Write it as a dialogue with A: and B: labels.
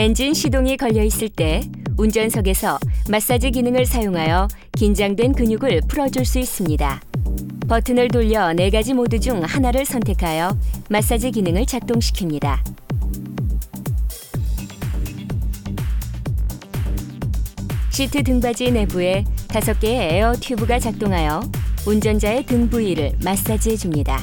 A: 엔진 시동이 걸려 있을 때 운전석에서 마사지 기능을 사용하여 긴장된 근육을 풀어줄 수 있습니다. 버튼을 돌려 네 가지 모드 중 하나를 선택하여 마사지 기능을 작동시킵니다. 시트 등받이 내부에 다섯 개의 에어 튜브가 작동하여 운전자의 등 부위를 마사지해 줍니다.